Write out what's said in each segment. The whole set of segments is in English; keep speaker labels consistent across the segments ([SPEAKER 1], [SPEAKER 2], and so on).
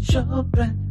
[SPEAKER 1] Marshall Brandon's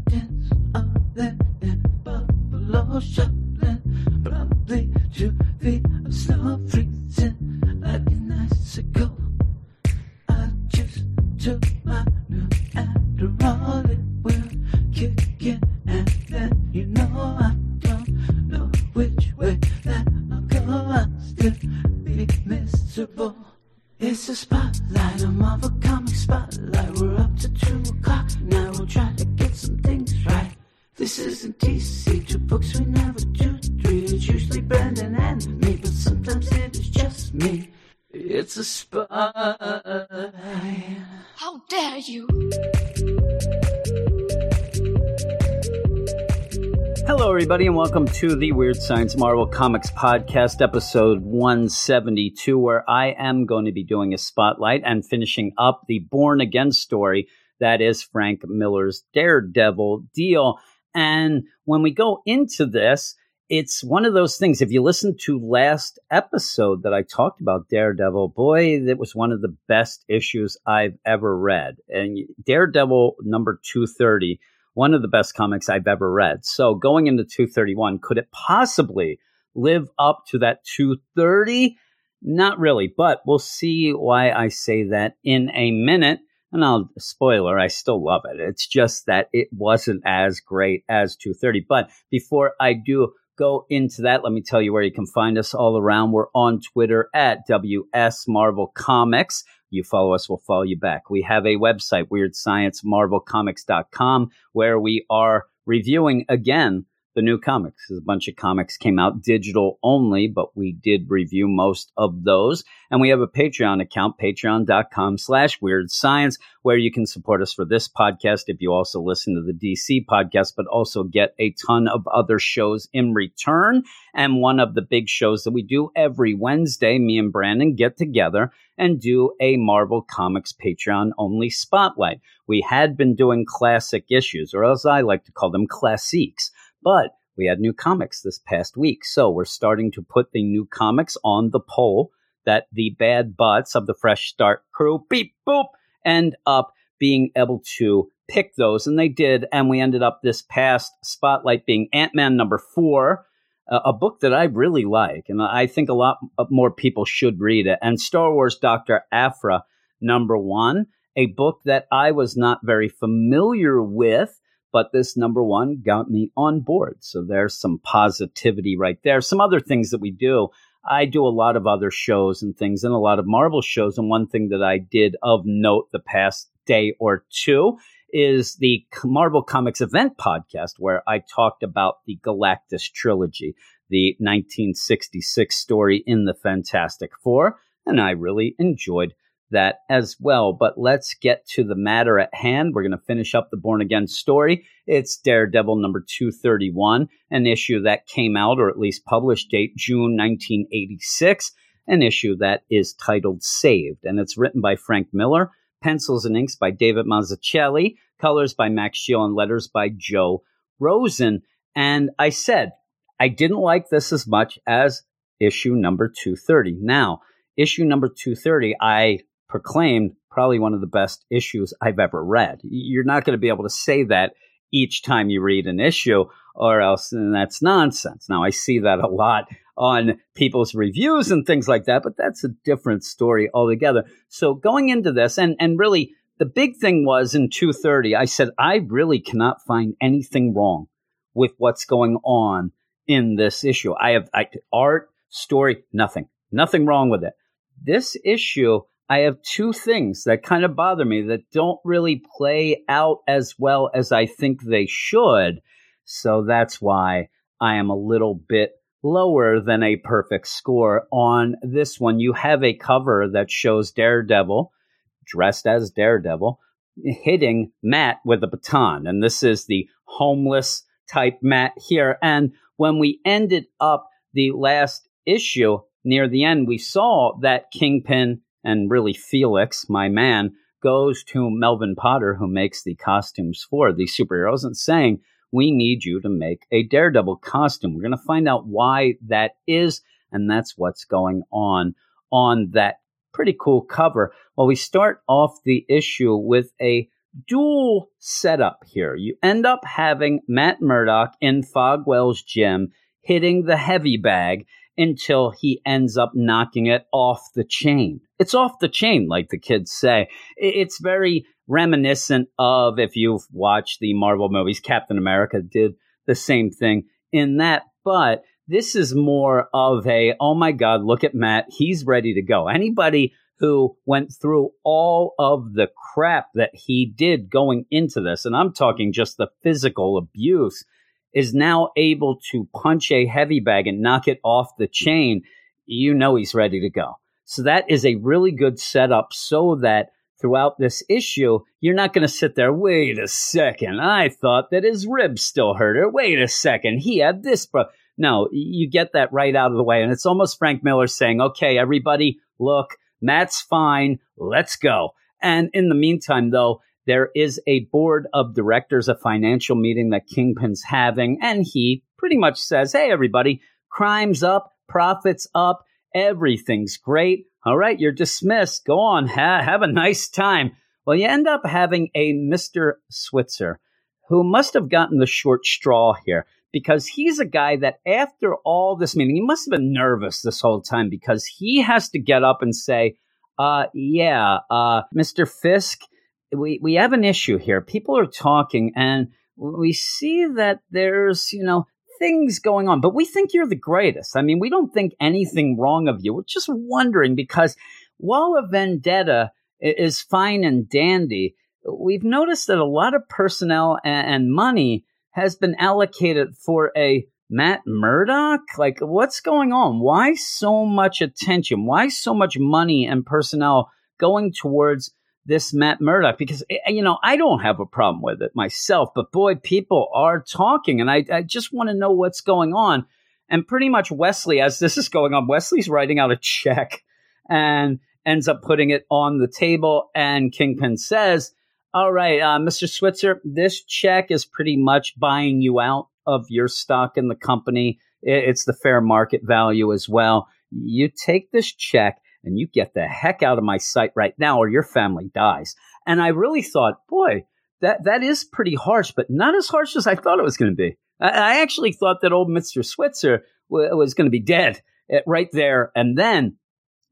[SPEAKER 2] everybody, and welcome to the Weird Science Marvel Comics Podcast, episode 172, where I am going to be doing a spotlight and finishing up the Born Again story that is Frank Miller's Daredevil deal. And when we go into this, it's one of those things. If you listen to last episode that I talked about Daredevil, boy, that was one of the best issues I've ever read. And Daredevil number 230 one of the best comics I've ever read. So going into 231, could it possibly live up to that 230? Not really, but we'll see why I say that in a minute. And I'll spoiler, I still love it. It's just that it wasn't as great as 230. But before I do go into that, let me tell you where you can find us all around. We're on Twitter at WS Marvel Comics. You follow us, we'll follow you back. We have a website, weirdsciencemarvelcomics.com, where we are reviewing again the new comics. A bunch of comics came out digital only, but we did review most of those. And we have a Patreon account, patreon.com slash weird science, where you can support us for this podcast if you also listen to the DC podcast, but also get a ton of other shows in return. And one of the big shows that we do every Wednesday, me and Brandon get together and do a Marvel Comics Patreon only spotlight. We had been doing classic issues, or as I like to call them, classiques but we had new comics this past week. So we're starting to put the new comics on the poll that the bad butts of the Fresh Start crew, beep, boop, end up being able to pick those. And they did. And we ended up this past spotlight being Ant Man number four, a book that I really like. And I think a lot more people should read it. And Star Wars Dr. Aphra number one, a book that I was not very familiar with but this number one got me on board. So there's some positivity right there. Some other things that we do. I do a lot of other shows and things and a lot of Marvel shows. And one thing that I did of note the past day or two is the Marvel Comics event podcast, where I talked about the Galactus trilogy, the 1966 story in the Fantastic Four. And I really enjoyed that as well. But let's get to the matter at hand. We're going to finish up the Born Again story. It's Daredevil number 231, an issue that came out, or at least published date June 1986, an issue that is titled Saved. And it's written by Frank Miller, pencils and inks by David Mazzucchelli, colors by Max Scheele, and letters by Joe Rosen. And I said, I didn't like this as much as issue number 230. Now, issue number 230, I proclaimed probably one of the best issues I've ever read. You're not going to be able to say that each time you read an issue, or else that's nonsense. Now, I see that a lot on people's reviews and things like that, but that's a different story altogether. So going into this, and, and really the big thing was in 230, I said, I really cannot find anything wrong with what's going on in this issue. I have I, art, story, nothing, nothing wrong with it. This issue, I have two things that kind of bother me that don't really play out as well as I think they should. So that's why I am a little bit lower than a perfect score on this one. You have a cover that shows Daredevil dressed as Daredevil hitting Matt with a baton. And this is the homeless type Matt here. And when we ended up the last issue near the end, we saw that Kingpin and really Felix, my man, goes to Melvin Potter, who makes the costumes for the superheroes, and saying, We need you to make a Daredevil costume. We're going to find out why that is, and that's what's going on on that pretty cool cover. Well, we start off the issue with a dual setup here. You end up having Matt Murdock in Fogwell's gym hitting the heavy bag until he ends up knocking it off the chain. It's off the chain, like the kids say. It's very reminiscent of if you've watched the Marvel movies, Captain America did the same thing in that, but this is more of a, oh my God, look at Matt. He's ready to go. Anybody who went through all of the crap that he did going into this, and I'm talking just the physical abuse, is now able to punch a heavy bag and knock it off the chain. You know he's ready to go. So that is a really good setup so that throughout this issue, you're not going to sit there, wait a second, I thought that his ribs still hurt her. Wait a second, he had this. Bro. No, you get that right out of the way. And it's almost Frank Miller saying, okay, everybody, look, Matt's fine. Let's go. And in the meantime, though, there is a board of directors, a financial meeting that Kingpin's having, and he pretty much says, Hey, everybody, crime's up, profits up, everything's great. All right, you're dismissed. Go on, ha- have a nice time. Well, you end up having a Mr. Switzer who must have gotten the short straw here because he's a guy that after all this meeting, he must have been nervous this whole time because he has to get up and say, uh, yeah, uh, Mr. Fisk, we, we have an issue here. People are talking and we see that there's, you know, things going on, but we think you're the greatest. I mean, we don't think anything wrong of you. We're just wondering because while a vendetta is fine and dandy, we've noticed that a lot of personnel and money has been allocated for a Matt Murdock? Like, what's going on? Why so much attention? Why so much money and personnel going towards this Matt Murdock? Because, eh, you know, I don't have a problem with it myself, but boy, people are talking, and I, I just want to know what's going on. And pretty much Wesley, as this is going on, Wesley's writing out a check and ends up putting it on the table. And Kingpin says, all right, uh, Mr. Switzer, this check is pretty much buying you out of your stock in the company. It's the fair market value as well. You take this check and you get the heck out of my sight right now or your family dies. And I really thought, boy, that, that is pretty harsh, but not as harsh as I thought it was going to be. I, I, actually thought that old Mr. Switzer w- was going to be dead eh, right there and then.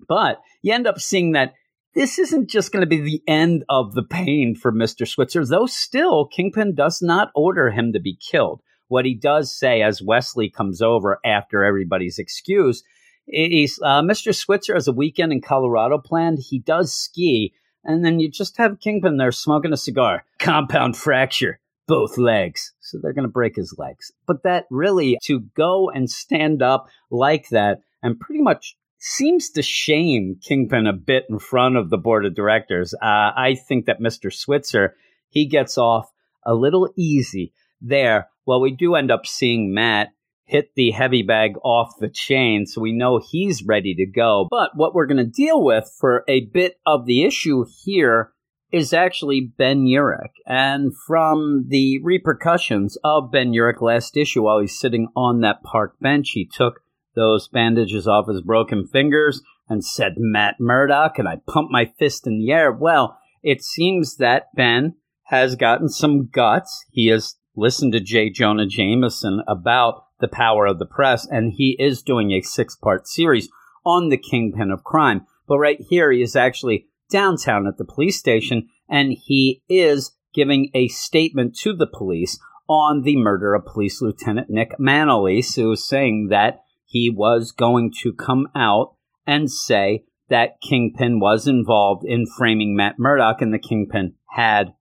[SPEAKER 2] But you end up seeing that this isn't just going to be the end of the pain for Mr. Switzer, though still, Kingpin does not order him to be killed. What he does say as Wesley comes over after everybody's excuse uh, Mr. Switzer has a weekend in Colorado planned. He does ski, and then you just have Kingpin there smoking a cigar. Compound fracture, both legs. So they're going to break his legs. But that really, to go and stand up like that and pretty much seems to shame Kingpin a bit in front of the board of directors. Uh, I think that Mr. Switzer, he gets off a little easy there. Well, we do end up seeing Matt hit the heavy bag off the chain, so we know he's ready to go. But what we're going to deal with for a bit of the issue here is actually Ben Urich. And from the repercussions of Ben Urich last issue while he's sitting on that park bench, he took those bandages off his broken fingers and said, Matt Murdock, and I pumped my fist in the air. Well, it seems that Ben has gotten some guts. He has listened to J. Jonah Jameson about the power of the press, and he is doing a six part series on the kingpin of crime. But right here, he is actually downtown at the police station, and he is giving a statement to the police on the murder of Police Lieutenant Nick Manolis, who is saying that he was going to come out and say that Kingpin was involved in framing Matt Murdock and the Kingpin had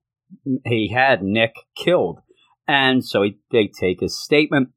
[SPEAKER 2] he had Nick killed. And so he, they take his statement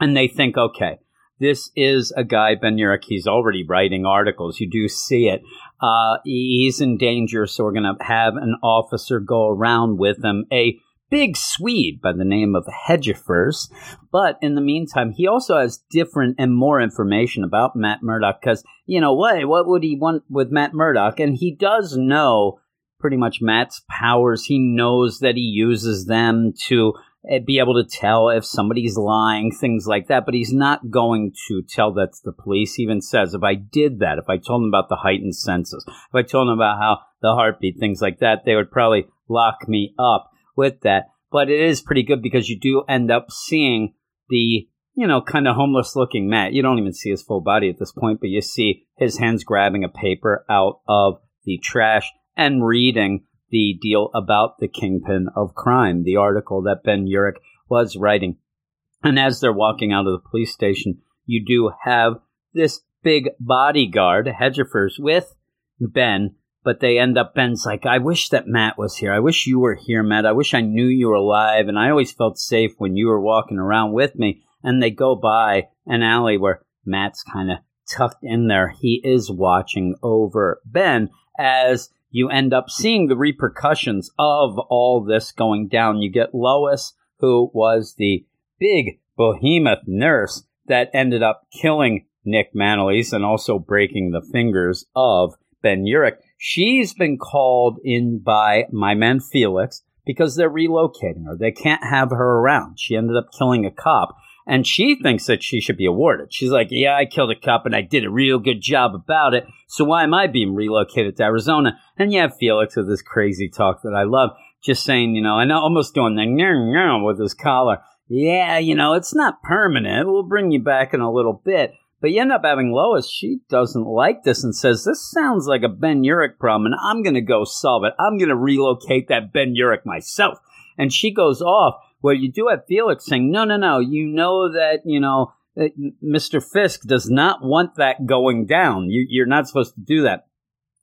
[SPEAKER 2] and they think, okay, this is a guy, Ben he's already writing articles. You do see it. Uh, he's in danger, so we're going to have an officer go around with him, a big Swede by the name of Hedgefors. But in the meantime, he also has different and more information about Matt Murdock because, you know, what, what would he want with Matt Murdock? And he does know pretty much Matt's powers. He knows that he uses them to Eh, be able to tell if somebody's lying, things like that. But he's not going to tell that to the police. He even says, if I did that, if I told them about the heightened senses, if I told them about how the heartbeat, things like that, they would probably lock me up with that. But it is pretty good because you do end up seeing the, you know, kind of homeless looking Matt. You don't even see his full body at this point, but you see his hands grabbing a paper out of the trash and reading the deal about the kingpin of crime, the article that Ben Urich was writing. And as they're walking out of the police station, you do have this big bodyguard, Hedgefors, with Ben, but they end up, Ben's like, I wish that Matt was here. I wish you were here, Matt. I wish I knew you were alive. And I always felt safe when you were walking around with me. And they go by an alley where Matt's kind of tucked in there. He is watching over Ben as you end up seeing the repercussions of all this going down. You get Lois, who was the big behemoth nurse that ended up killing Nick Manolis and also breaking the fingers of Ben Urich. She's been called in by my man Felix because they're relocating her. They can't have her around. She ended up killing a cop and she thinks that she should be awarded. She's like, Yeah, I killed a cop and I did a real good job about it. So why am I being relocated to Arizona? And you have Felix with this crazy talk that I love, just saying, you know, and almost doing the with his collar. Yeah, you know, it's not permanent. We'll bring you back in a little bit. But you end up having Lois. She doesn't like this and says, This sounds like a Ben Urich problem, and I'm going to go solve it. I'm going to relocate that Ben Urich myself. And she goes off where you do have Felix saying, no, no, no, you know that, you know, uh, Mr. Fisk does not want that going down. You, you're not supposed to do that.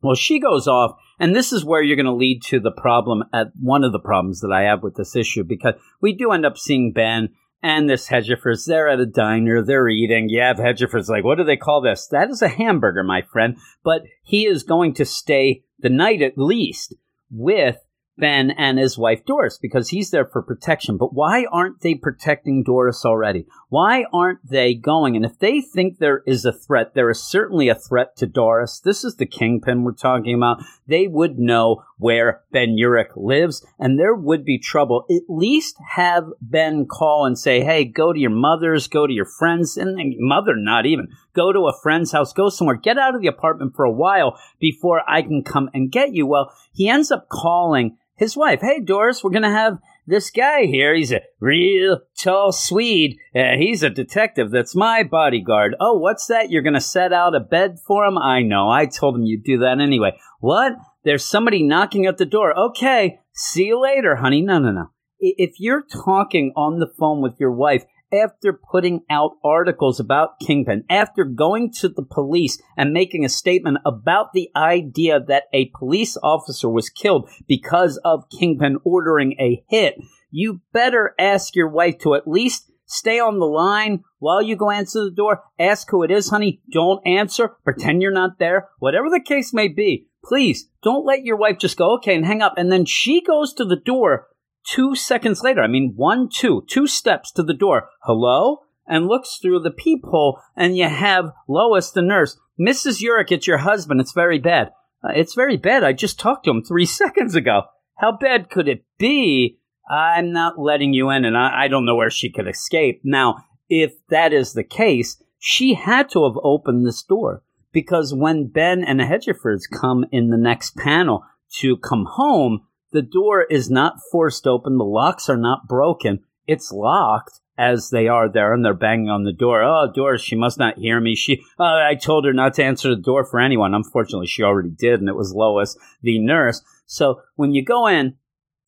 [SPEAKER 2] Well, she goes off, and this is where you're going to lead to the problem at one of the problems that I have with this issue because we do end up seeing Ben and this Hedgefors. They're at a diner, they're eating. You have Hedgefors like, what do they call this? That is a hamburger, my friend. But he is going to stay the night at least with Ben and his wife Doris because he's there for protection. But why aren't they protecting Doris already? Why aren't they going? And if they think there is a threat, there is certainly a threat to Doris. This is the kingpin we're talking about. They would know where Ben Urich lives and there would be trouble. At least have Ben call and say, Hey, go to your mother's, go to your friends, and mother, not even go to a friend's house, go somewhere, get out of the apartment for a while before I can come and get you. Well, he ends up calling his wife. Hey, Doris, we're to have this guy here. He's a real tall Swede. Uh, he's a detective. That's my bodyguard. Oh, what's that? You're going to set out a bed for him? I know. I told him you'd do that anyway. What? There's somebody knocking at the door. Okay. See you later, honey. No, no, no. If you're talking on the phone with your wife after putting out articles about Kingpin, after going to the police and making a statement about the idea that a police officer was killed because of Kingpin ordering a hit, you better ask your wife to at least stay on the line while you go answer the door. Ask who it is, honey. Don't answer. Pretend you're not there. Whatever the case may be, please don't let your wife just go, okay, and hang up. And then she goes to the door two seconds later, I mean, one, two, two steps to the door. Hello? And looks through the peephole, and you have Lois, the nurse. Mrs. Urich, it's your husband. It's very bad. Uh, it's very bad. I just talked to him three seconds ago. How bad could it be? I'm not letting you in, and I, I don't know where she could escape. Now, if that is the case, she had to have opened this door because when Ben and the Hedgefors come in the next panel to come home, the door is not forced open. The locks are not broken. It's locked as they are there and they're banging on the door. Oh, Doris, she must not hear me. She, uh, I told her not to answer the door for anyone. Unfortunately, she already did, and it was Lois, the nurse. So when you go in,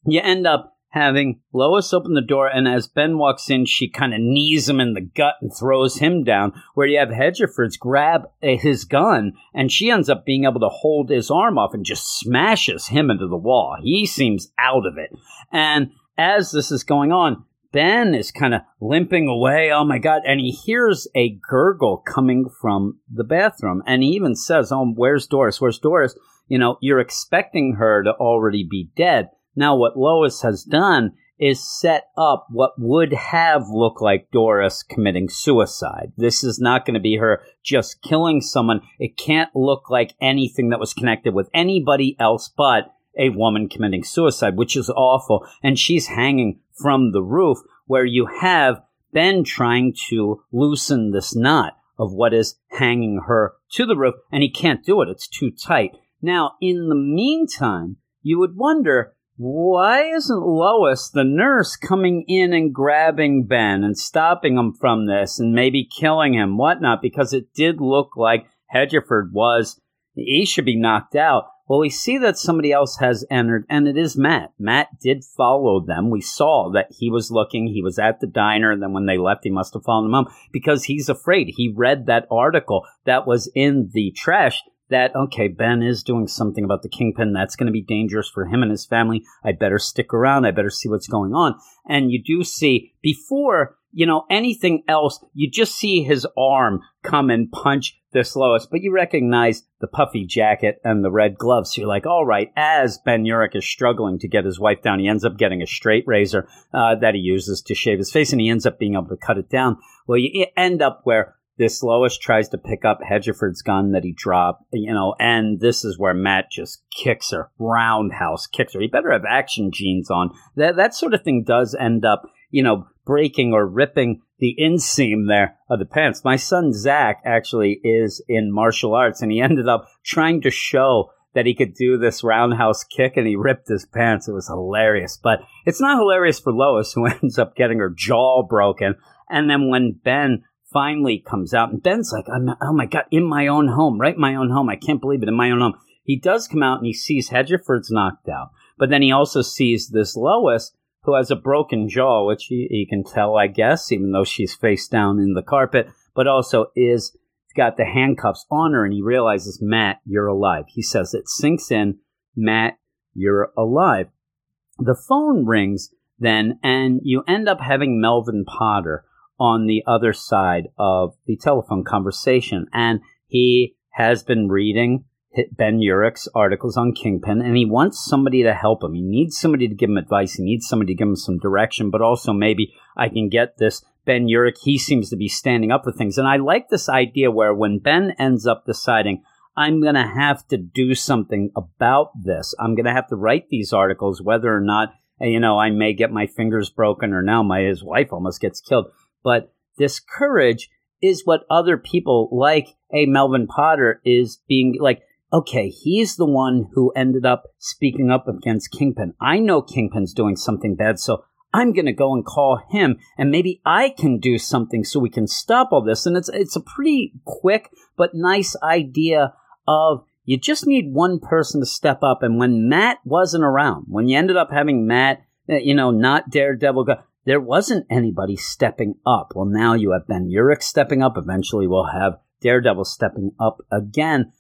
[SPEAKER 2] you end up having Lois open the door, and as Ben walks in, she kind of knees him in the gut and throws him down. Where you have Hedgefors grab eh, his gun, and she ends up being able to hold his arm off and just smashes him into the wall. He seems out of it. And as this is going on, Ben is kind of limping away. Oh my God. And he hears a gurgle coming from the bathroom. And he even says, Oh, where's Doris? Where's Doris? You know, you're expecting her to already be dead. Now, what Lois has done is set up what would have looked like Doris committing suicide. This is not going to be her just killing someone. It can't look like anything that was connected with anybody else but a woman committing suicide, which is awful. And she's hanging from the roof where you have Ben trying to loosen this knot of what is hanging her to the roof, and he can't do it. It's too tight. Now, in the meantime, you would wonder why isn't Lois, the nurse, coming in and grabbing Ben and stopping him from this and maybe killing him, whatnot? Because it did look like Hedgerford was, he should be knocked out. Well, we see that somebody else has entered, and it is Matt. Matt did follow them. We saw that he was looking, he was at the diner, and then when they left, he must have followed them home because he's afraid. He read that article that was in the trash that, okay, Ben is doing something about the kingpin. That's going to be dangerous for him and his family. I better stick around. I better see what's going on. And you do see before, you know, anything else, you just see his arm come and punch this Lois, but you recognize the puffy jacket and the red gloves. So you're like, all right, as Ben Urich is struggling to get his wife down, he ends up getting a straight razor uh, that he uses to shave his face and he ends up being able to cut it down. Well, you end up where this Lois tries to pick up Hedgerford's gun that he dropped, you know, and this is where Matt just kicks her, roundhouse kicks her. He better have action jeans on. That that sort of thing does end up, you know, breaking or ripping the inseam there of the pants. My son Zach actually is in martial arts, and he ended up trying to show that he could do this roundhouse kick, and he ripped his pants. It was hilarious, but it's not hilarious for Lois, who ends up getting her jaw broken. And then when Ben finally comes out, and Ben's like, "Oh my god, in my own home, right? My own home. I can't believe it. In my own home." He does come out and he sees Hedgerford's knocked out, but then he also sees this Lois who has a broken jaw, which he, he can tell, I guess, even though she's face down in the carpet, but also is got the handcuffs on her, and he realizes, Matt, you're alive. He says it sinks in, Matt, you're alive. The phone rings then, and you end up having Melvin Potter on the other side of the telephone conversation. And he has been reading Ben Urich's articles on Kingpin, and he wants somebody to help him. He needs somebody to give him advice. He needs somebody to give him some direction, but also maybe I can get this Ben Urich. He seems to be standing up for things. And I like this idea where when Ben ends up deciding, I'm going to have to do something about this, I'm going to have to write these articles, whether or not, you know, I may get my fingers broken or now my his wife almost gets killed. But this courage is what other people like a Melvin Potter is being like, okay, he's the one who ended up speaking up against Kingpin. I know Kingpin's doing something bad, so I'm going to go and call him and maybe I can do something so we can stop all this. And it's, it's a pretty quick but nice idea of you just need one person to step up. And when Matt wasn't around, when you ended up having Matt, eh, you know, not Daredevil, there wasn't anybody stepping up. Well, now you have Ben Urich stepping up. Eventually, we'll have Daredevil stepping up again.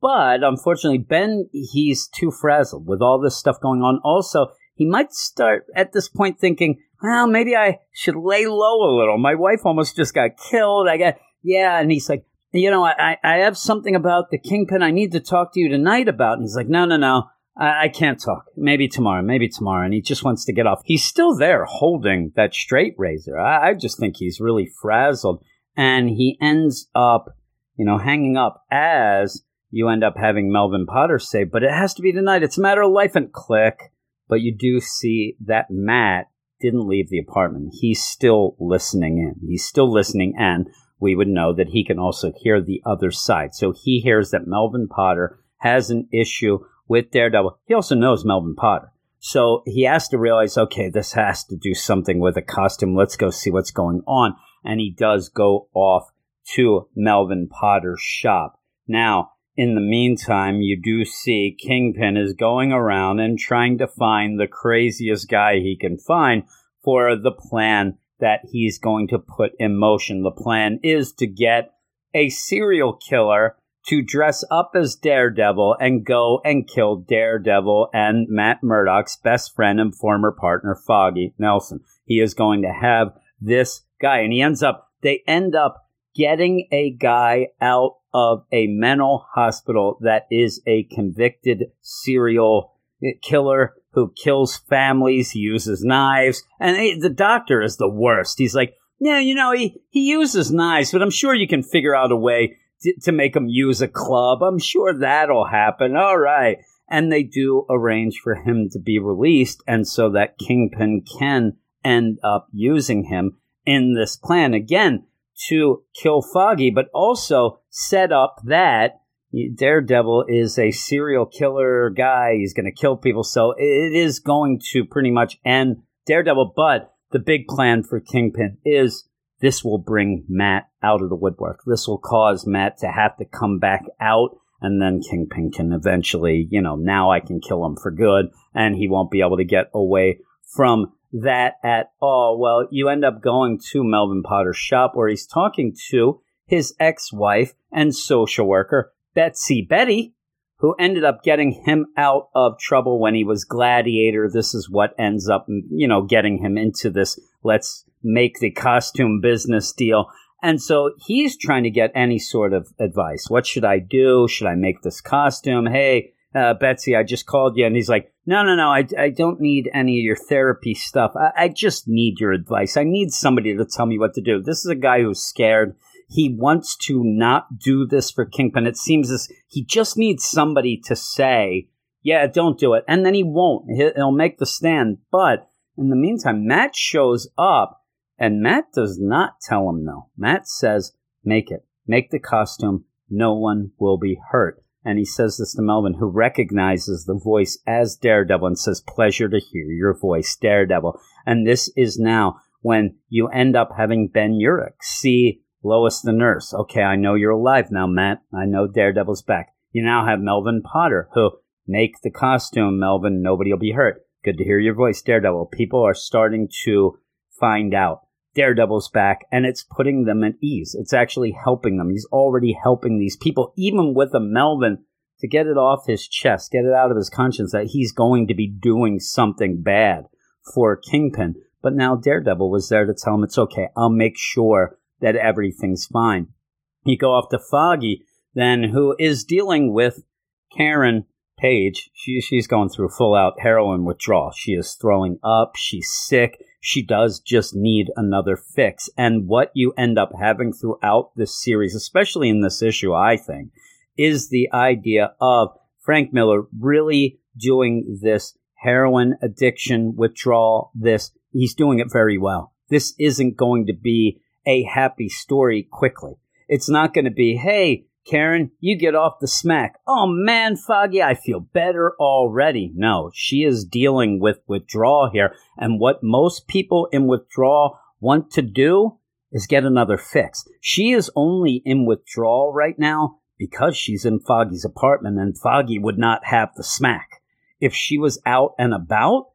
[SPEAKER 2] But unfortunately, Ben, he's too frazzled with all this stuff going on. Also, he might start at this point thinking, well, maybe I should lay low a little. My wife almost just got killed. I got, yeah. And he's like, you know, I, I have something about the kingpin I need to talk to you tonight about. And he's like, no, no, no. I, can't talk. Maybe tomorrow, maybe tomorrow. And he just wants to get off. He's still there holding that straight razor. I, I just think he's really frazzled. And he ends up, you know, hanging up as you end up having Melvin Potter say, but it has to be tonight. It's a matter of life and click. But you do see that Matt didn't leave the apartment. He's still listening in. He's still listening, and we would know that he can also hear the other side. So he hears that Melvin Potter has an issue with Daredevil. He also knows Melvin Potter. So he has to realize, okay, this has to do something with a costume. Let's go see what's going on. And he does go off to Melvin Potter's shop. Now, in the meantime, you do see Kingpin is going around and trying to find the craziest guy he can find for the plan that he's going to put in motion. The plan is to get a serial killer to dress up as Daredevil and go and kill Daredevil and Matt Murdock's best friend and former partner, Foggy Nelson. He is going to have this guy, and he ends up, they end up getting a guy out of a mental hospital that is a convicted serial killer who kills families. He uses knives, and the doctor is the worst. He's like, yeah, you know, he, he uses knives, but I'm sure you can figure out a way to make him use a club. I'm sure that'll happen. All right. And they do arrange for him to be released, and so that Kingpin can end up using him in this plan again to kill Foggy, but also set up that, Daredevil is a serial killer guy. He's going to kill people. So it is going to pretty much end Daredevil. But the big plan for Kingpin is this will bring Matt out of the woodwork. This will cause Matt to have to come back out. And then Kingpin can eventually, you know, now I can kill him for good. And he won't be able to get away from that at all. Well, you end up going to Melvin Potter's shop where he's talking to his ex wife and social worker, Betsy Beatty, who ended up getting him out of trouble when he was Gladiator. This is what ends up, you know, getting him into this let's make the costume business deal. And so he's trying to get any sort of advice. What should I do? Should I make this costume? Hey, uh, Betsy, I just called you. And he's like, no, no, no, I, I don't need any of your therapy stuff. I, I just need your advice. I need somebody to tell me what to do. This is a guy who's scared. He wants to not do this for Kingpin. It seems as he just needs somebody to say, yeah, don't do it. And then he won't. He'll make the stand. But in the meantime, Matt shows up and Matt does not tell him no. Matt says, make it. Make the costume. No one will be hurt. And he says this to Melvin, who recognizes the voice as Daredevil and says, pleasure to hear your voice, Daredevil. And this is now when you end up having Ben Urich see Lois the nurse. Okay, I know you're alive now, Matt. I know Daredevil's back. You now have Melvin Potter, who make the costume, Melvin. Nobody will be hurt. Good to hear your voice, Daredevil. People are starting to find out Daredevil's back, and it's putting them at ease. It's actually helping them. He's already helping these people, even with a Melvin, to get it off his chest, get it out of his conscience that he's going to be doing something bad for Kingpin. But now Daredevil was there to tell him it's okay. I'll make sure that everything's fine. You go off to Foggy, then, who is dealing with Karen Page. She, she's going through full out heroin withdrawal. She is throwing up. She's sick. She does just need another fix. And what you end up having throughout this series, especially in this issue, I think, is the idea of Frank Miller really doing this heroin addiction withdrawal. This, he's doing it very well. This isn't going to be a happy story quickly. It's not going to be, hey, Karen, you get off the smack. Oh man, Foggy, I feel better already. No, she is dealing with withdrawal here. And what most people in withdrawal want to do is get another fix. She is only in withdrawal right now because she's in Foggy's apartment and Foggy would not have the smack. If she was out and about,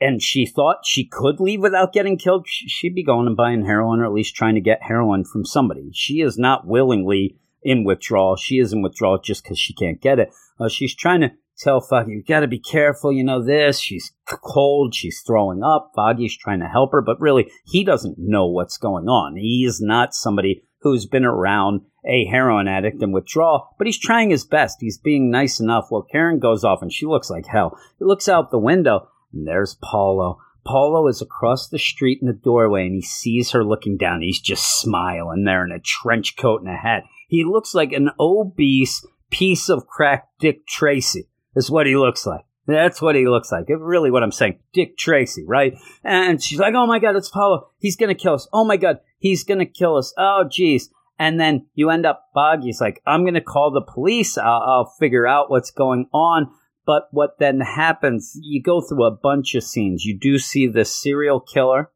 [SPEAKER 2] and she thought she could leave without getting killed, she'd be going and buying heroin or at least trying to get heroin from somebody. She is not willingly in withdrawal. She is in withdrawal just because she can't get it. Uh, she's trying to tell Foggy, you got to be careful. You know this. She's cold. She's throwing up. Foggy's trying to help her, but really, he doesn't know what's going on. He is not somebody who's been around a heroin addict in withdrawal, but he's trying his best. He's being nice enough. Well, Karen goes off and she looks like hell. He looks out the window and there's Paulo. Paulo is across the street in the doorway and he sees her looking down. He's just smiling there in a trench coat and a hat. He looks like an obese piece of crack Dick Tracy, is what he looks like. That's what he looks like. Really, what I'm saying. Dick Tracy, right? And she's like, oh my God, it's Paulo. He's going to kill us. Oh my God, he's going to kill us. Oh, geez. And then you end up, Foggy's like, I'm going to call the police. I'll, I'll figure out what's going on. But what then happens, you go through a bunch of scenes. You do see the serial killer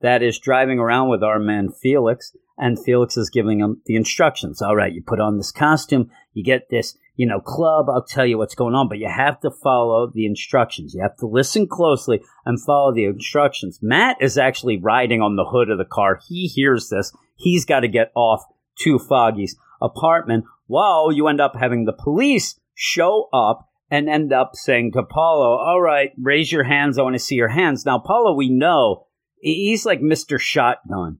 [SPEAKER 2] that is driving around with our man Felix, and Felix is giving him the instructions. All right, you put on this costume, you get this, you know, club, I'll tell you what's going on, but you have to follow the instructions. You have to listen closely and follow the instructions. Matt is actually riding on the hood of the car. He hears this. He's got to get off to Foggy's apartment while you end up having the police show up and end up saying to Paulo, all right, raise your hands. I want to see your hands. Now, Paulo, we know he's like Mr. Shotgun.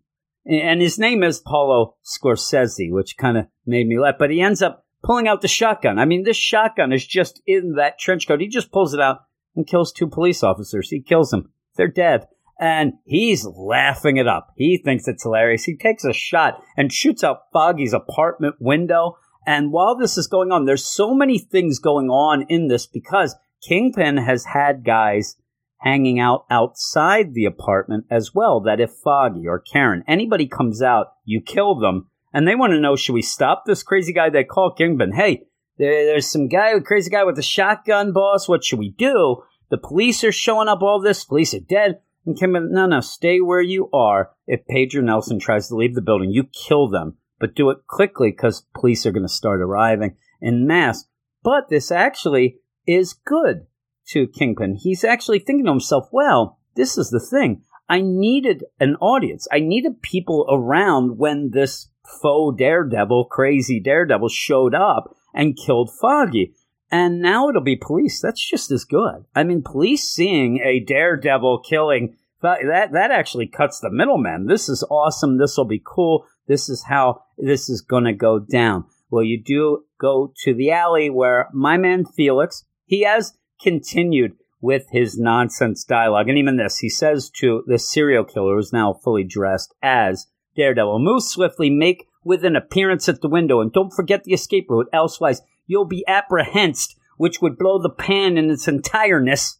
[SPEAKER 2] And his name is Paulo Scorsese, which kind of made me laugh. But he ends up pulling out the shotgun. I mean, this shotgun is just in that trench coat. He just pulls it out and kills two police officers. He kills them. They're dead. And he's laughing it up. He thinks it's hilarious. He takes a shot and shoots out Foggy's apartment window. And while this is going on, there's so many things going on in this because Kingpin has had guys hanging out outside the apartment as well. That if Foggy or Karen, anybody comes out, you kill them. And they want to know, should we stop this crazy guy they call Kingpin? Hey, There, there's some guy, crazy guy with a shotgun, boss. What should we do? The police are showing up. All this, police are dead. And Kim, no, no, stay where you are. If Pedro Nelson tries to leave the building, you kill them, but do it quickly because police are going to start arriving in mass. But this actually is good to Kingpin. He's actually thinking to himself, well, this is the thing. I needed an audience. I needed people around when this faux daredevil, crazy daredevil showed up and killed Foggy. And now it'll be police. That's just as good. I mean, police seeing a daredevil killing that that actually cuts the middleman. This is awesome. This will be cool. This is how this is going to go down. Well, you do go to the alley where my man Felix he has continued with his nonsense dialogue, and even this he says to the serial killer who's now fully dressed as Daredevil, "Move swiftly, make with an appearance at the window, and don't forget the escape route. Elsewise, you'll be apprehended, which would blow the pan in its entireness."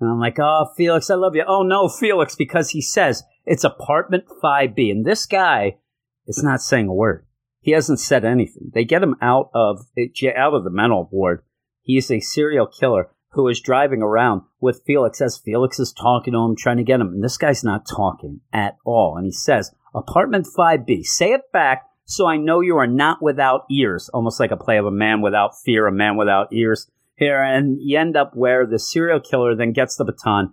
[SPEAKER 2] And I'm like, "Oh, Felix, I love you." Oh no, Felix, because he says it's apartment 5B, and this guy is not saying a word. He hasn't said anything. They get him out of out of the mental ward. He is a serial killer who is driving around with Felix as Felix is talking to him, trying to get him. And this guy's not talking at all. And he says, Apartment 5B, say it back so I know you are not without ears. Almost like a play of a man without fear, a man without ears here. And you end up where the serial killer then gets the baton,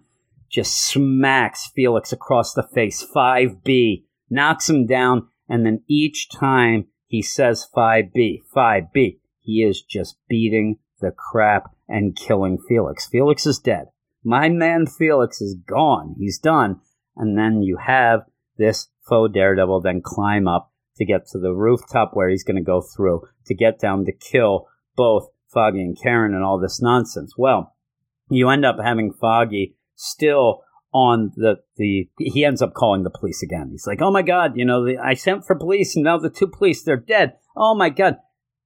[SPEAKER 2] just smacks Felix across the face, 5B, knocks him down. And then each time he says 5B, 5B, he is just beating the crap and killing Felix. Felix is dead. My man Felix is gone. He's done. And then you have this faux daredevil then climb up to get to the rooftop where he's going to go through to get down to kill both Foggy and Karen and all this nonsense. Well, you end up having Foggy still on the the he ends up calling the police again. He's like, "Oh my god, you know, the, I sent for police and now the two police they're dead. Oh my god."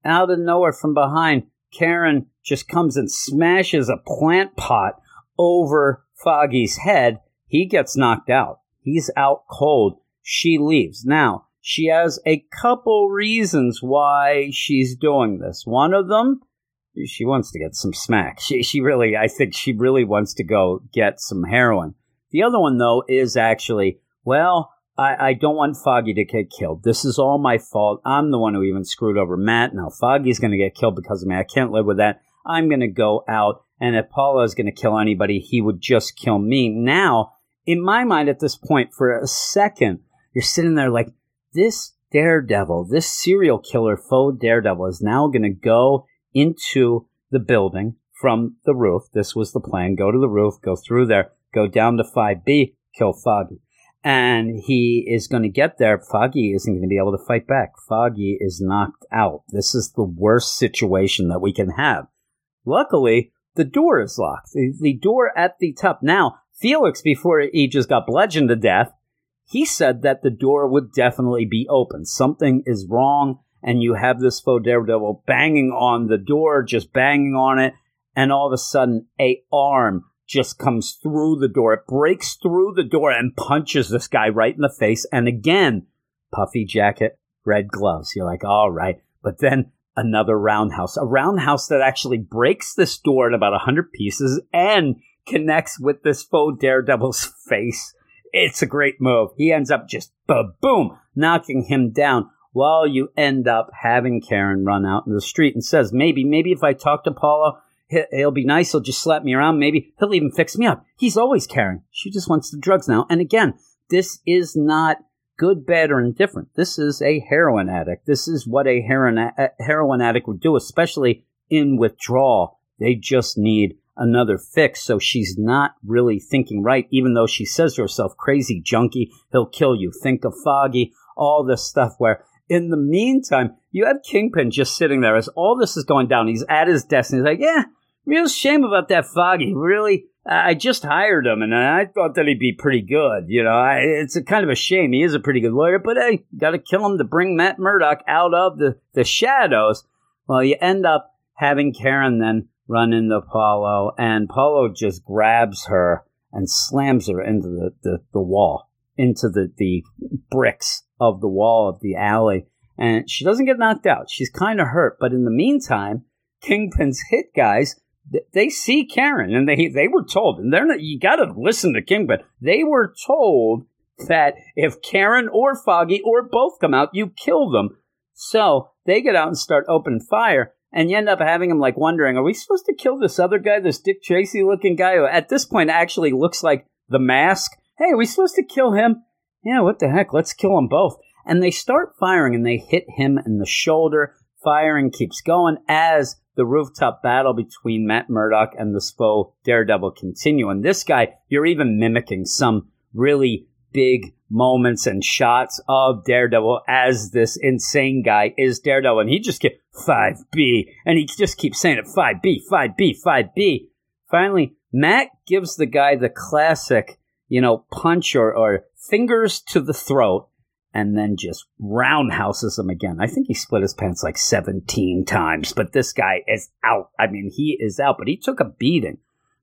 [SPEAKER 2] Out of nowhere from behind, Karen just comes and smashes a plant pot over Foggy's head. He gets knocked out. He's out cold. She leaves. Now, she has a couple reasons why she's doing this. One of them, she wants to get some smack. She, she really, I think she really wants to go get some heroin. The other one, though, is actually, well, I, I, don't want Foggy to get killed. This is all my fault. I'm the one who even screwed over Matt. Now Foggy's going to get killed because of me. I can't live with that. I'm going to go out, and if Paulo is going to kill anybody, he would just kill me. Now, in my mind, at this point, for a second, you're sitting there like, this daredevil, this serial killer, faux daredevil, is now going to go into the building from the roof. This was the plan. Go to the roof, go through there, go down to 5B, kill Foggy and he is going to get there. Foggy isn't going to be able to fight back. Foggy is knocked out. This is the worst situation that we can have. Luckily, the door is locked. The, the door at the top. Now, Felix, before he just got bludgeoned to death, he said that the door would definitely be open. Something is wrong, and you have this faux daredevil banging on the door, just banging on it, and all of a sudden, a arm just comes through the door. It breaks through the door and punches this guy right in the face. And again, puffy jacket, red gloves. You're like, all right. But then another roundhouse, a roundhouse that actually breaks this door in about a hundred pieces and connects with this faux daredevil's face. It's a great move. He ends up just ba boom, knocking him down while you end up having Karen run out in the street and says, maybe, maybe if I talk to Paulo, He'll be nice. He'll just slap me around. Maybe he'll even fix me up. He's always caring. She just wants the drugs now. And again, this is not good, bad, or indifferent. This is a heroin addict. This is what a heroin, a heroin addict would do, especially in withdrawal. They just need another fix. So she's not really thinking right, even though she says to herself, crazy junkie, he'll kill you. Think of Foggy, all this stuff where in the meantime, you have Kingpin just sitting there as all this is going down. He's at his desk and he's like, yeah, real shame about that Foggy. Really, I just hired him and I thought that he'd be pretty good. You know, I, it's a kind of a shame. He is a pretty good lawyer, but hey, got to kill him to bring Matt Murdock out of the, the shadows. Well, you end up having Karen then run into Paulo and Paulo just grabs her and slams her into the, the, the wall, into the, the bricks of the wall of the alley. And she doesn't get knocked out. She's kind of hurt. But in the meantime, Kingpin's hit guys, they see Karen and they they were told, and they're not. You got to listen to Kingpin. They were told that if Karen or Foggy or both come out, you kill them. So they get out and start open fire, and you end up having them like wondering, are we supposed to kill this other guy, this Dick Tracy looking guy, who at this point actually looks like the mask? Hey, are we supposed to kill him? Yeah, what the heck? Let's kill them both. And they start firing and they hit him in the shoulder. Firing keeps going as the rooftop battle between Matt Murdock and this foe Daredevil continue. And this guy, you're even mimicking some really big moments and shots of Daredevil as this insane guy is Daredevil. And he just get 5B and he just keeps saying it 5B, 5B, 5B. Finally, Matt gives the guy the classic, you know, punch or, or fingers to the throat and then just roundhouses him again. I think he split his pants like 17 times, but this guy is out. I mean, he is out, but he took a beating.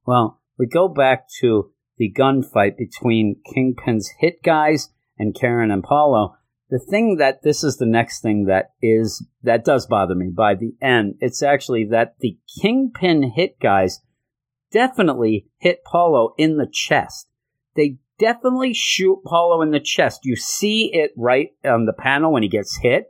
[SPEAKER 2] Well, we go back to the gunfight between Kingpin's hit guys and Karen and Paulo. The thing that this is the next thing that is that does bother me by the end, it's actually that the Kingpin hit guys definitely hit Paulo in the chest. They definitely shoot Paulo in the chest. You see it right on the panel when he gets hit.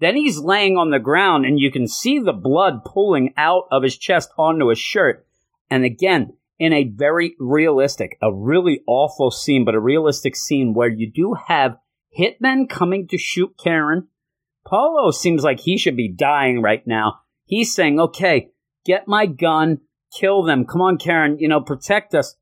[SPEAKER 2] Then he's laying on the ground and you can see the blood pulling out of his chest onto his shirt. And again, in a very realistic, a really awful scene, but a realistic scene where you do have hitmen coming to shoot Karen. Paulo seems like he should be dying right now. He's saying, okay, get my gun, kill them. Come on, Karen, you know, protect us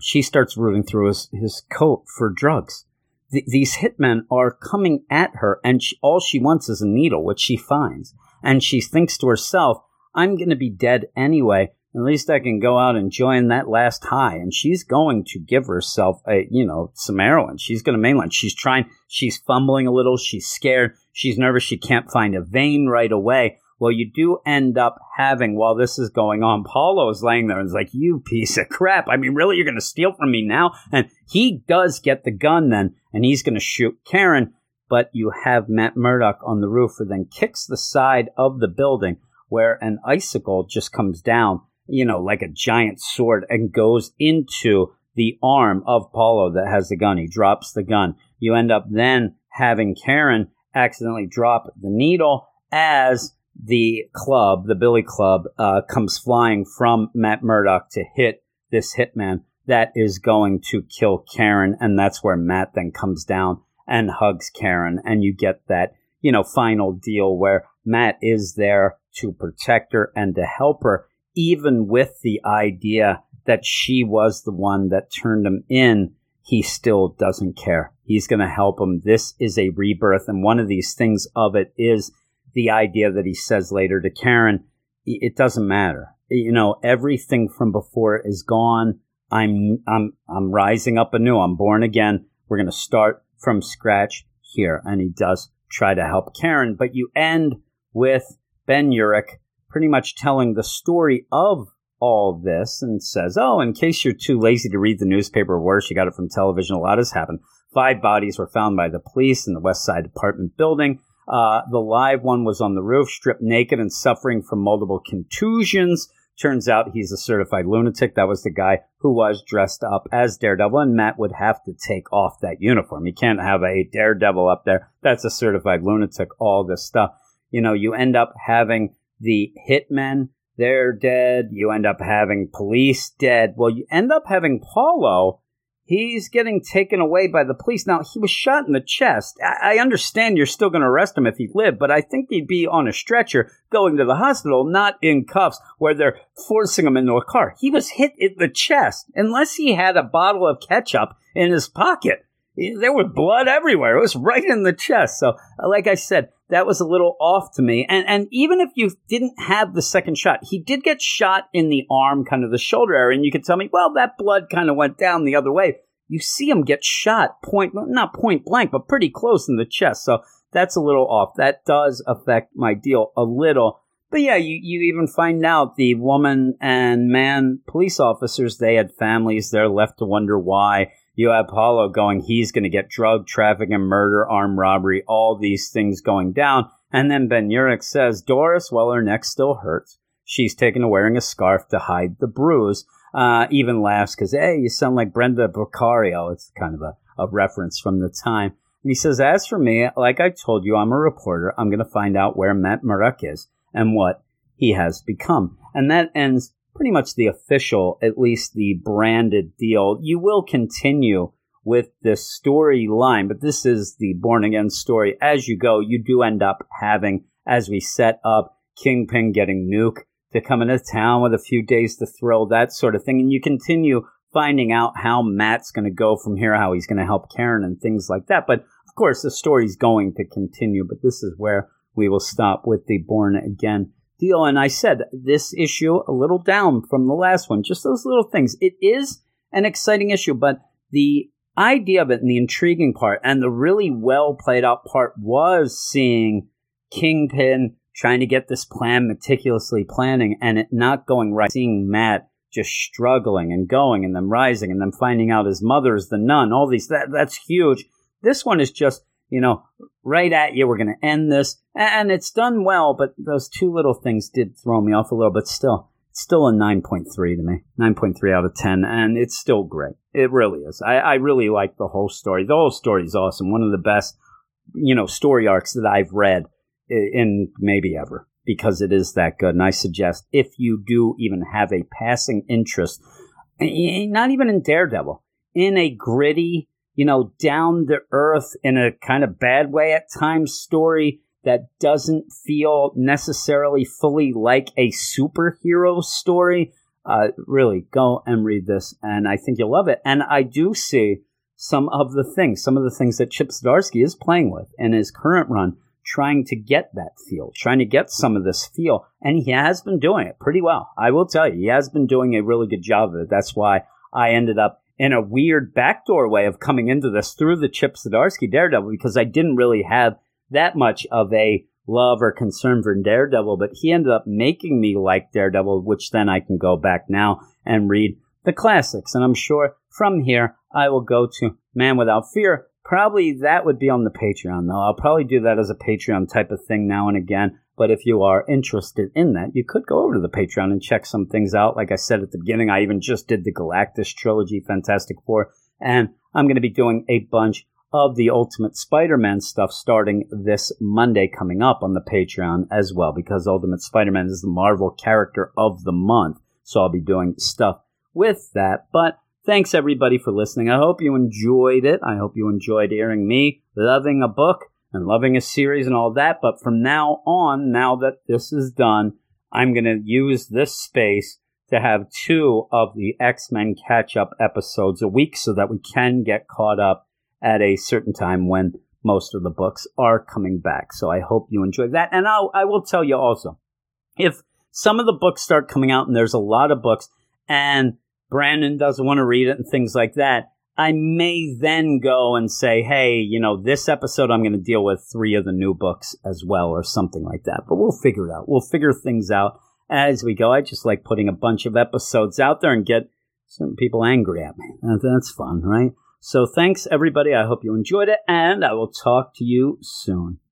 [SPEAKER 2] she starts rooting through his, his coat for drugs. Th- these hitmen are coming at her, and she, all she wants is a needle, which she finds. And she thinks to herself, I'm going to be dead anyway. At least I can go out and join that last high. And she's going to give herself a, you know, some heroin. She's going to mainline. She's trying, she's fumbling a little. She's scared. She's nervous. She can't find a vein right away. Well, you do end up having, while this is going on, Paulo is laying there and is like, you piece of crap. I mean, really, you're going to steal from me now? And he does get the gun then, and he's going to shoot Karen. But you have Matt Murdock on the roof who then kicks the side of the building where an icicle just comes down, you know, like a giant sword and goes into the arm of Paulo that has the gun. He drops the gun. You end up then having Karen accidentally drop the needle as the club, the Billy Club, uh, comes flying from Matt Murdock to hit this hitman that is going to kill Karen. And that's where Matt then comes down and hugs Karen. And you get that, you know, final deal where Matt is there to protect her and to help her, even with the idea that she was the one that turned him in. He still doesn't care. He's going to help him. This is a rebirth. And one of these things of it is the idea that he says later to Karen, it doesn't matter. You know, everything from before is gone. I'm I'm I'm rising up anew. I'm born again. We're going to start from scratch here. And he does try to help Karen, but you end with Ben Urich pretty much telling the story of all this and says, Oh, in case you're too lazy to read the newspaper or worse, you got it from television. A lot has happened. Five bodies were found by the police in the West Side apartment building. Uh, the live one was on the roof, stripped naked and suffering from multiple contusions. Turns out he's a certified lunatic. That was the guy who was dressed up as Daredevil, and Matt would have to take off that uniform. You can't have a Daredevil up there. That's a certified lunatic, all this stuff. You know, you end up having the hitmen, they're dead. You end up having police dead. Well, you end up having Paulo He's getting taken away by the police. Now, he was shot in the chest. I, understand you're still going to arrest him if he lived, but I think he'd be on a stretcher going to the hospital, not in cuffs where they're forcing him into a car. He was hit in the chest. Unless he had a bottle of ketchup in his pocket, there was blood everywhere. It was right in the chest. So, uh, like I said, that was a little off to me. And and even if you didn't have the second shot, he did get shot in the arm, kind of the shoulder area, and you could tell me, well, that blood kind of went down the other way. You see him get shot point, not point blank, but pretty close in the chest. So that's a little off. That does affect my deal a little. But yeah, you, you even find out the woman and man police officers, they had families. They're left to wonder why. You have Paulo going, he's going to get drug trafficking, murder, armed robbery, all these things going down. And then Ben Urich says, Doris, well, her neck still hurts. she's taken to wearing a scarf to hide the bruise. Uh, even laughs because, hey, you sound like Brenda Vaccaro. It's kind of a, a reference from the time. And he says, as for me, like I told you, I'm a reporter. I'm going to find out where Matt Murdock is and what he has become. And that ends pretty much the official, at least the branded deal. You will continue with this storyline, but this is the born again story. As you go, you do end up having, as we set up, Kingpin getting Nuke to come into town with a few days to thrill, that sort of thing. And you continue finding out how Matt's going to go from here, how he's going to help Karen and things like that. But of course, the story's going to continue, but this is where we will stop with the Born Again deal. And I said this issue a little down from the last one, just those little things. It is an exciting issue, but the idea of it and the intriguing part and the really well played out part was seeing Kingpin trying to get this plan meticulously planning and it not going right. Seeing Matt just struggling and going and then rising and then finding out his mother is the nun. All these that that's huge. This one is just you know right at you. We're going to end this, and it's done well. But those two little things did throw me off a little. But still, it's still a nine point three to me. Nine point three out of ten, and it's still great. It really is. I, I really like the whole story. The whole story is awesome. One of the best, you know, story arcs that I've read in maybe ever because it is that good. And I suggest if you do even have a passing interest, not even in Daredevil, in a gritty, you know, down the earth in a kind of bad way at times story that doesn't feel necessarily fully like a superhero story, uh, really go and read this. And I think you'll love it. And I do see some of the things, some of the things that Chip Zdarsky is playing with in his current run trying to get that feel, trying to get some of this feel. And he has been doing it pretty well. I will tell you, he has been doing a really good job of it. That's why I ended up in a weird backdoor way of coming into this through the Chip Zdarsky Daredevil because I didn't really have that much of a love or concern for Daredevil, but he ended up making me like Daredevil, which then I can go back now and read the classics. And I'm sure from here I will go to Man Without Fear, Probably that would be on the Patreon, though. I'll probably do that as a Patreon type of thing now and again. But if you are interested in that, you could go over to the Patreon and check some things out. Like I said at the beginning, I even just did the Galactus trilogy, Fantastic Four, and I'm going to be doing a bunch of the Ultimate Spider-Man stuff starting this Monday coming up on the Patreon as well, because Ultimate Spider-Man is the Marvel character of the month. So I'll be doing stuff with that. But Thanks everybody for listening. I hope you enjoyed it. I hope you enjoyed hearing me loving a book and loving a series and all that. But from now on, now that this is done, I'm going to use this space to have two of the X Men catch up episodes a week so that we can get caught up at a certain time when most of the books are coming back. So I hope you enjoy that. And I'll, I will tell you also, if some of the books start coming out and there's a lot of books and Brandon doesn't want to read it and things like that, I may then go and say, hey, you know, this episode I'm going to deal with three of the new books as well or something like that. But we'll figure it out. We'll figure things out as we go. I just like putting a bunch of episodes out there and get certain people angry at me. That's fun, right? So thanks everybody. I hope you enjoyed it and I will talk to you soon.